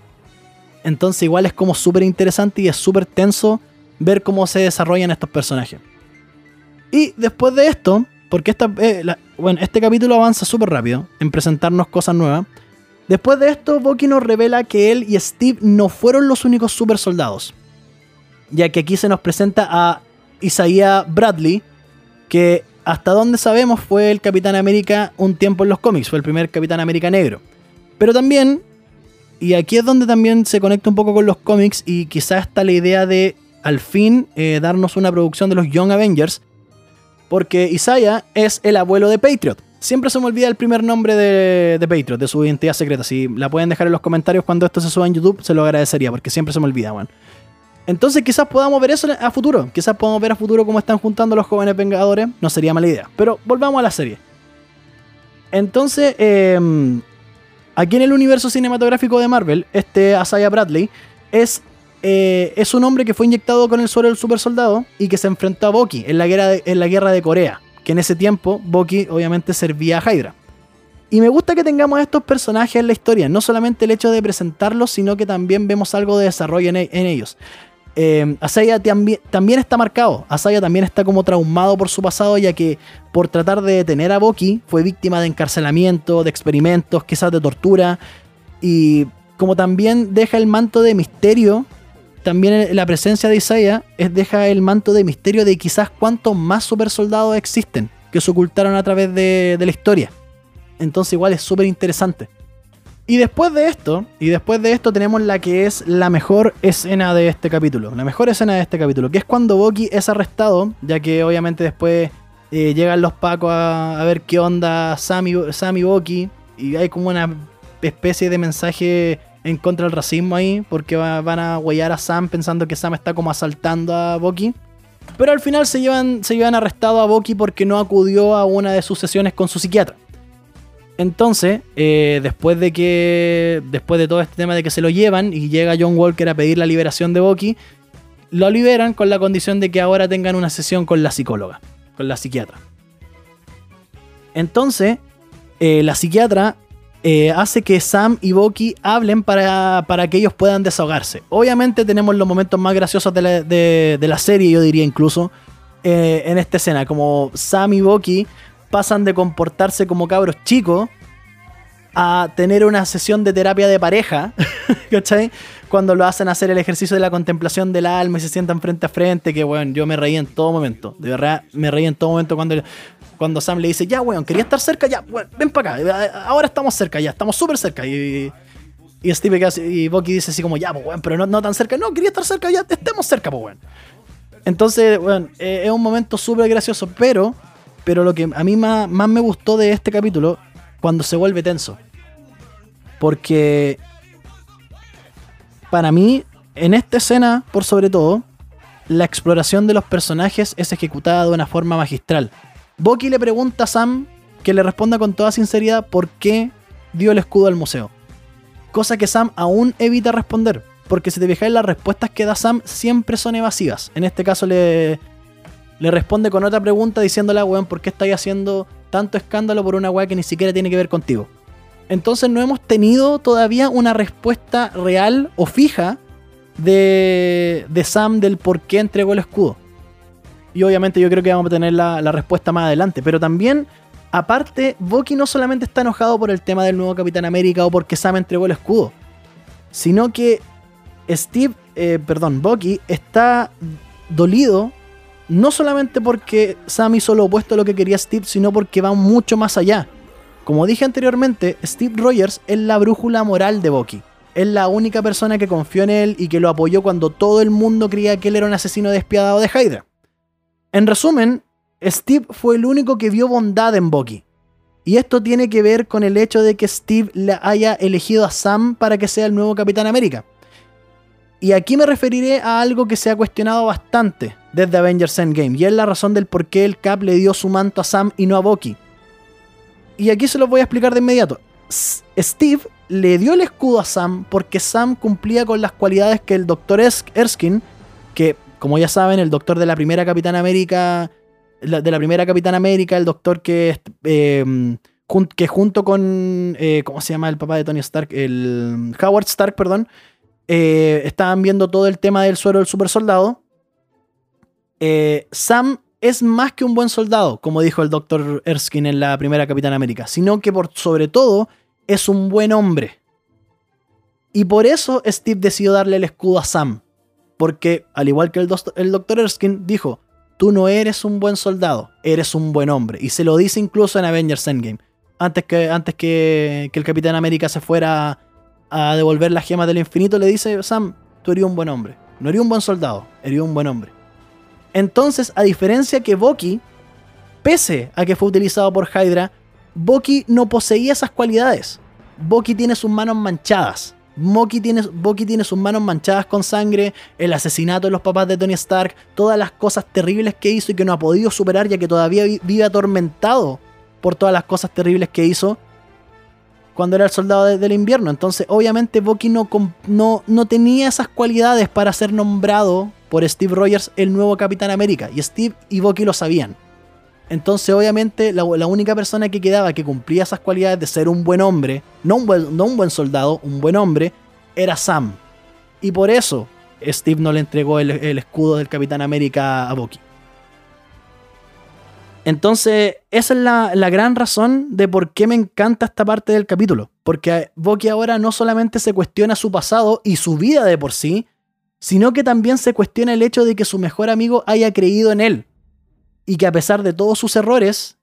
Entonces igual es como súper interesante y es súper tenso ver cómo se desarrollan estos personajes. Y después de esto, porque eh, este capítulo avanza súper rápido en presentarnos cosas nuevas. Después de esto, Bucky nos revela que él y Steve no fueron los únicos super soldados. Ya que aquí se nos presenta a Isaiah Bradley, que hasta donde sabemos fue el Capitán América un tiempo en los cómics, fue el primer Capitán América negro. Pero también, y aquí es donde también se conecta un poco con los cómics y quizás está la idea de al fin eh, darnos una producción de los Young Avengers, porque Isaiah es el abuelo de Patriot. Siempre se me olvida el primer nombre de, de, de su identidad secreta. Si la pueden dejar en los comentarios cuando esto se suba en YouTube, se lo agradecería, porque siempre se me olvida, bueno. Entonces quizás podamos ver eso a futuro. Quizás podamos ver a futuro cómo están juntando los jóvenes Vengadores. No sería mala idea. Pero volvamos a la serie. Entonces, em, aquí en el universo cinematográfico de Marvel, este Asaya Bradley es eh, es un hombre que fue inyectado con el suero del super soldado y que se enfrentó a Bucky en la guerra en la guerra de Corea. Que en ese tiempo Bucky obviamente servía a Hydra. Y me gusta que tengamos estos personajes en la historia, no solamente el hecho de presentarlos, sino que también vemos algo de desarrollo en, ellos. Eh, Asaya también, también, está marcado, Asaya también está como traumado por su pasado, ya que por tratar de detener a Bucky fue víctima de encarcelamiento, de experimentos, quizás de tortura, y como también deja el manto de misterio también la presencia de Isaiah es, deja el manto de misterio de quizás cuántos más super soldados existen que se ocultaron a través de, la historia. Entonces igual es súper interesante. Y después de esto, y después de esto tenemos la que es la mejor escena de este capítulo. La mejor escena de este capítulo, que es cuando Bucky es arrestado, ya que obviamente después eh, llegan los pacos a, ver qué onda Sam y, Sam y Bucky, y hay como una especie de mensaje en contra del racismo ahí, porque van a huellar a Sam pensando que Sam está como asaltando a Bucky. Pero al final se llevan, se llevan arrestado a Bucky porque no acudió a una de sus sesiones con su psiquiatra. Entonces, eh, después de que. Después de todo este tema de que se lo llevan y llega John Walker a pedir la liberación de Bucky, lo liberan con la condición de que ahora tengan una sesión con la psicóloga, con la psiquiatra. Entonces, eh, la psiquiatra eh, hace que Sam y Bucky hablen para, que ellos puedan desahogarse. Obviamente tenemos los momentos más graciosos de la, serie, yo diría incluso, eh, en esta escena, como Sam y Bucky pasan de comportarse como cabros chicos a tener una sesión de terapia de pareja, ¿cachai? Cuando lo hacen hacer el ejercicio de la contemplación del alma y se sientan frente a frente, que bueno, yo me reí en todo momento, de verdad, me reí en todo momento cuando cuando Sam le dice, ya, weón, quería estar cerca, ya, ven para acá, ahora estamos cerca, ya, estamos súper cerca. Y, y Steve y Bucky dice así como, ya, pues, weón, pero no, tan cerca, no, quería estar cerca, ya, estemos cerca, pues, weón. Entonces, weón, eh, es un momento súper gracioso, pero, pero lo que a mí más me gustó de este capítulo, cuando se vuelve tenso. Porque para mí, en esta escena, por sobre todo, la exploración de los personajes es ejecutada de una forma magistral. Bucky le pregunta a Sam que le responda con toda sinceridad por qué dio el escudo al museo. Cosa que Sam aún evita responder, porque si te fijáis las respuestas que da Sam siempre son evasivas. En este caso le, le responde con otra pregunta diciéndole, weón, ¿por qué estáis haciendo tanto escándalo por una weá que ni siquiera tiene que ver contigo? Entonces no hemos tenido todavía una respuesta real o fija de, de Sam del por qué entregó el escudo. Y obviamente yo creo que vamos a tener la, la respuesta más adelante. Pero también Aparte, Bucky no solamente está enojado por el tema del nuevo Capitán América o porque Sam entregó el escudo, sino que Steve, eh, perdón, Bucky está dolido no solamente porque Sam hizo lo opuesto a lo que quería Steve, sino porque va mucho más allá. Como dije anteriormente, Steve Rogers es la brújula moral de Bucky. Es la única persona que confió en él y que lo apoyó cuando todo el mundo creía que él era un asesino despiadado de Hydra. En resumen, Steve fue el único que vio bondad en Bucky. Y esto tiene que ver con el hecho de que Steve le haya elegido a Sam para que sea el nuevo Capitán América. Y aquí me referiré a algo que se ha cuestionado bastante desde Avengers Endgame, y es la razón del por qué el Cap le dio su manto a Sam y no a Bucky. Y aquí se lo voy a explicar de inmediato. Steve le dio el escudo a Sam porque Sam cumplía con las cualidades que el Dr. Erskine, que como ya saben, el doctor de la primera Capitán América de la primera Capitán América, el doctor que, eh, que junto con, eh, ¿cómo se llama el papá de Tony Stark? El Howard Stark, perdón, eh, estaban viendo todo el tema del suero del super soldado. Sam es más que un buen soldado, como dijo el doctor Erskine en la primera Capitán América, sino que por sobre todo es un buen hombre. Y por eso Steve decidió darle el escudo a Sam. Porque, al igual que el, el doctor Erskine, dijo, tú no eres un buen soldado, eres un buen hombre. Y se lo dice incluso en Avengers Endgame. Antes que, antes que, el Capitán América se fuera a devolver las gemas del infinito, le dice, Sam, tú eres un buen hombre. No eres un buen soldado, eres un buen hombre. Entonces, a diferencia que Bucky, pese a que fue utilizado por Hydra, Bucky no poseía esas cualidades. Bucky tiene sus manos manchadas. Bucky tiene, tiene sus manos manchadas con sangre, el asesinato de los papás de Tony Stark, todas las cosas terribles que hizo y que no ha podido superar ya que todavía vive atormentado por todas las cosas terribles que hizo cuando era el soldado del invierno. Entonces, obviamente, Bucky no, no, no tenía esas cualidades para ser nombrado por Steve Rogers el nuevo Capitán América. Y Steve y Bucky lo sabían. Entonces, obviamente, la, única persona que quedaba que cumplía esas cualidades de ser un buen hombre, no un buen, soldado, un buen hombre, era Sam. Y por eso Steve no le entregó el, escudo del Capitán América a Bucky. Entonces, esa es la, la, gran razón de por qué me encanta esta parte del capítulo. Porque Bucky ahora no solamente se cuestiona su pasado y su vida de por sí, sino que también se cuestiona el hecho de que su mejor amigo haya creído en él y que a pesar de todos sus errores,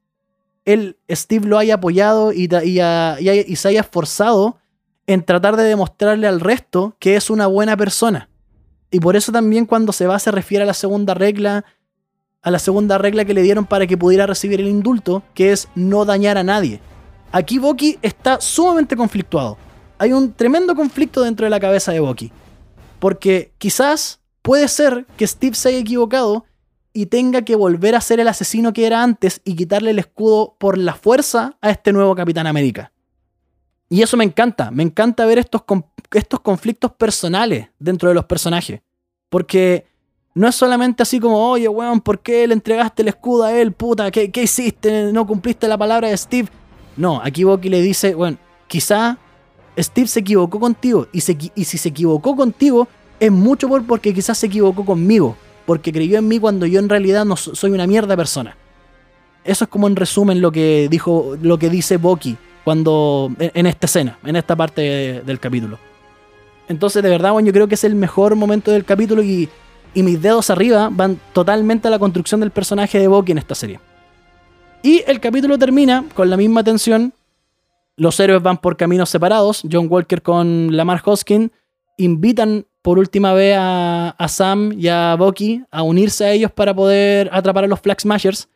él, Steve lo haya apoyado y, se haya esforzado en tratar de demostrarle al resto que es una buena persona. Y por eso también cuando se va se refiere a la segunda regla, a la segunda regla que le dieron para que pudiera recibir el indulto, que es no dañar a nadie. Aquí Bucky está sumamente conflictuado. Hay un tremendo conflicto dentro de la cabeza de Bucky. Porque quizás puede ser que Steve se haya equivocado y tenga que volver a ser el asesino que era antes y quitarle el escudo por la fuerza a este nuevo Capitán América. Y eso me encanta, me encanta ver estos, estos conflictos personales dentro de los personajes. Porque no es solamente así como, oye, weón, ¿por qué le entregaste el escudo a él? Puta, ¿qué, qué hiciste? ¿No cumpliste la palabra de Steve? No, aquí Bucky le dice, bueno, quizá Steve se equivocó contigo. Y, y si se equivocó contigo, es mucho por porque quizás se equivocó conmigo porque creyó en mí cuando yo en realidad no soy una mierda persona. Eso es como en resumen lo que dijo, lo que dice Bucky cuando en, esta escena, en esta parte del capítulo. Entonces, de verdad, bueno, yo creo que es el mejor momento del capítulo y, y mis dedos arriba van totalmente a la construcción del personaje de Bucky en esta serie. Y el capítulo termina con la misma tensión. Los héroes van por caminos separados. John Walker con Lamar Hoskin invitan por última vez a, Sam y a Bucky a unirse a ellos para poder atrapar a los Flag Smashers.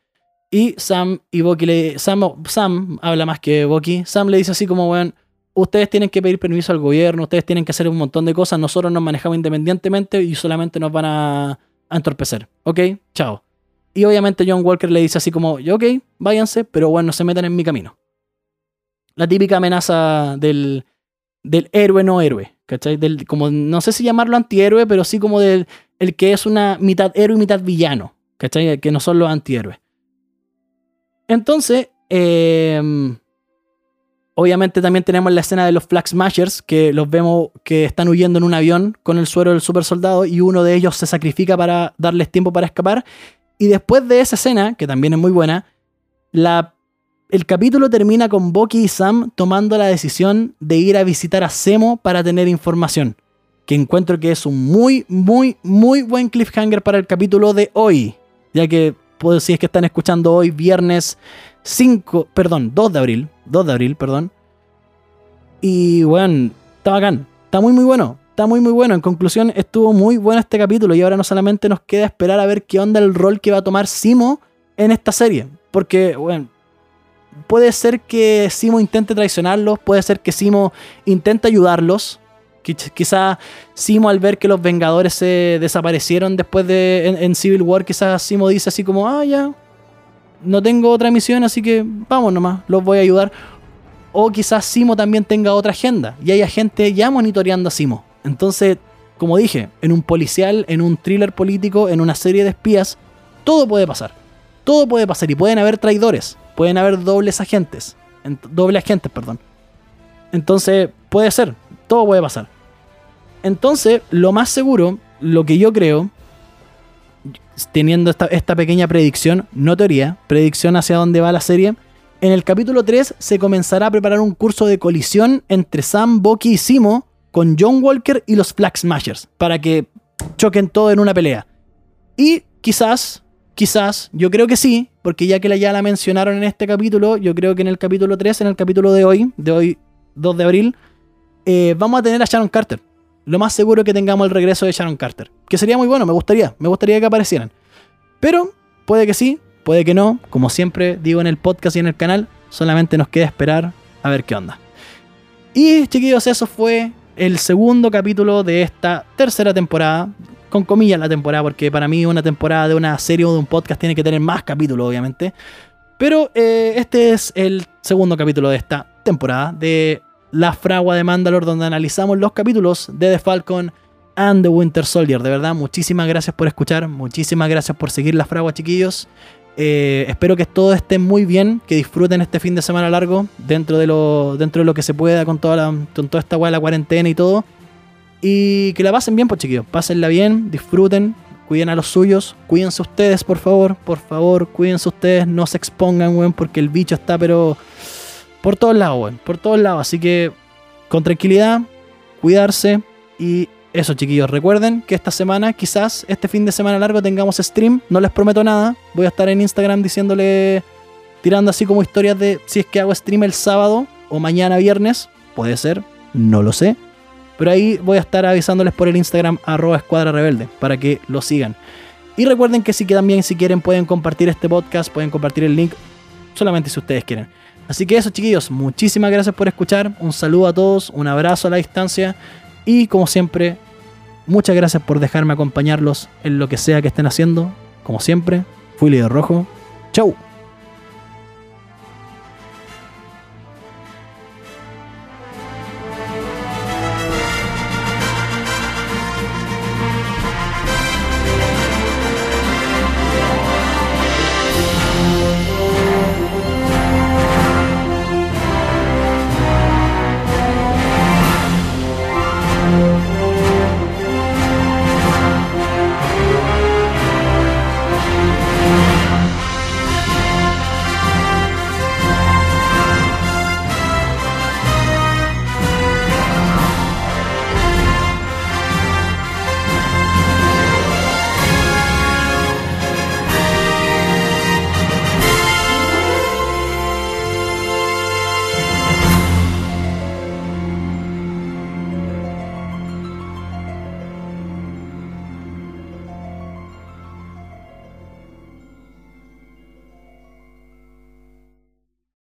Y Sam y Bucky le. Sam, Sam habla más que Bucky. Sam le dice así como, weón, ustedes tienen que pedir permiso al gobierno, ustedes tienen que hacer un montón de cosas, nosotros nos manejamos independientemente y solamente nos van a, entorpecer. ¿Ok? Chao. Y obviamente John Walker le dice así como, ok, váyanse, pero bueno, no se metan en mi camino. La típica amenaza del, del héroe no héroe, ¿cachai? Como, no sé si llamarlo antihéroe, pero sí como del el que es una mitad héroe y mitad villano, ¿cachai? Que no son los antihéroes. Entonces, em, obviamente también tenemos la escena de los Flag Smashers, que los vemos que están huyendo en un avión con el suero del super soldado y uno de ellos se sacrifica para darles tiempo para escapar. Y después de esa escena, que también es muy buena, la, el capítulo termina con Bucky y Sam tomando la decisión de ir a visitar a Semo para tener información. Que encuentro que es un muy, muy, muy buen cliffhanger para el capítulo de hoy. Ya que, pues, si es que están escuchando hoy, viernes 5, perdón, 2 de abril. 2 de abril, perdón. Y bueno, está bacán. Está muy, muy bueno está muy muy bueno. En conclusión, estuvo muy bueno este capítulo y ahora no solamente nos queda esperar a ver qué onda el rol que va a tomar Simo en esta serie. Porque, bueno, puede ser que Simo intente traicionarlos, puede ser que Simo intente ayudarlos. Quizá Simo al ver que los Vengadores se desaparecieron después de en, Civil War, quizás Simo dice así como, ah, ya, no tengo otra misión, así que vamos nomás, los voy a ayudar. O quizás Simo también tenga otra agenda y haya gente ya monitoreando a Simo. Entonces, como dije, en un policial, en un thriller político, en una serie de espías, todo puede pasar. Todo puede pasar y pueden haber traidores, pueden haber dobles agentes, dobles agentes, perdón. Entonces, puede ser, todo puede pasar. Entonces, lo más seguro, lo que yo creo, teniendo esta, esta pequeña predicción, no teoría, predicción hacia dónde va la serie, en el capítulo 3 se comenzará a preparar un curso de colisión entre Sam, Bucky y Simo con John Walker y los Flag Smashers para que choquen todo en una pelea. Y quizás, quizás, yo creo que sí, porque ya que ya la mencionaron en este capítulo, yo creo que en el capítulo 3, en el capítulo de hoy, de hoy 2 de abril, eh, vamos a tener a Sharon Carter. Lo más seguro es que tengamos el regreso de Sharon Carter. Que sería muy bueno, me gustaría, me gustaría que aparecieran. Pero puede que sí, puede que no. Como siempre digo en el podcast y en el canal, solamente nos queda esperar a ver qué onda. Y chiquillos, eso fue el segundo capítulo de esta tercera temporada. Con comillas la temporada, porque para mí una temporada de una serie o de un podcast tiene que tener más capítulos, obviamente. Pero eh, este es el segundo capítulo de esta temporada de La Fragua de Mandalore, donde analizamos los capítulos de The Falcon and the Winter Soldier. De verdad, muchísimas gracias por escuchar, muchísimas gracias por seguir La Fragua, chiquillos. Eh, espero que todo esté muy bien, que disfruten este fin de semana largo dentro de lo, dentro de lo que se pueda con toda, la, con toda esta weá de la cuarentena y todo. Y que la pasen bien, pues chiquillos. Pásenla bien, disfruten, cuiden a los suyos, cuídense ustedes, por favor, por favor, cuídense ustedes, no se expongan, weón, porque el bicho está, pero por todos lados, weón, por todos lados. Así que con tranquilidad, cuidarse y eso, chiquillos, recuerden que esta semana, quizás este fin de semana largo, tengamos stream. No les prometo nada. Voy a estar en Instagram diciéndole, tirando así como historias de si es que hago stream el sábado o mañana viernes. Puede ser, no lo sé. Pero ahí voy a estar avisándoles por el Instagram arroba escuadra rebelde para que lo sigan. Y recuerden que si que también si quieren pueden compartir este podcast, pueden compartir el link, solamente si ustedes quieren. Así que eso chiquillos, muchísimas gracias por escuchar, un saludo a todos, un abrazo a la distancia y como siempre, muchas gracias por dejarme acompañarlos en lo que sea que estén haciendo. Como siempre, fui líder rojo. Chau.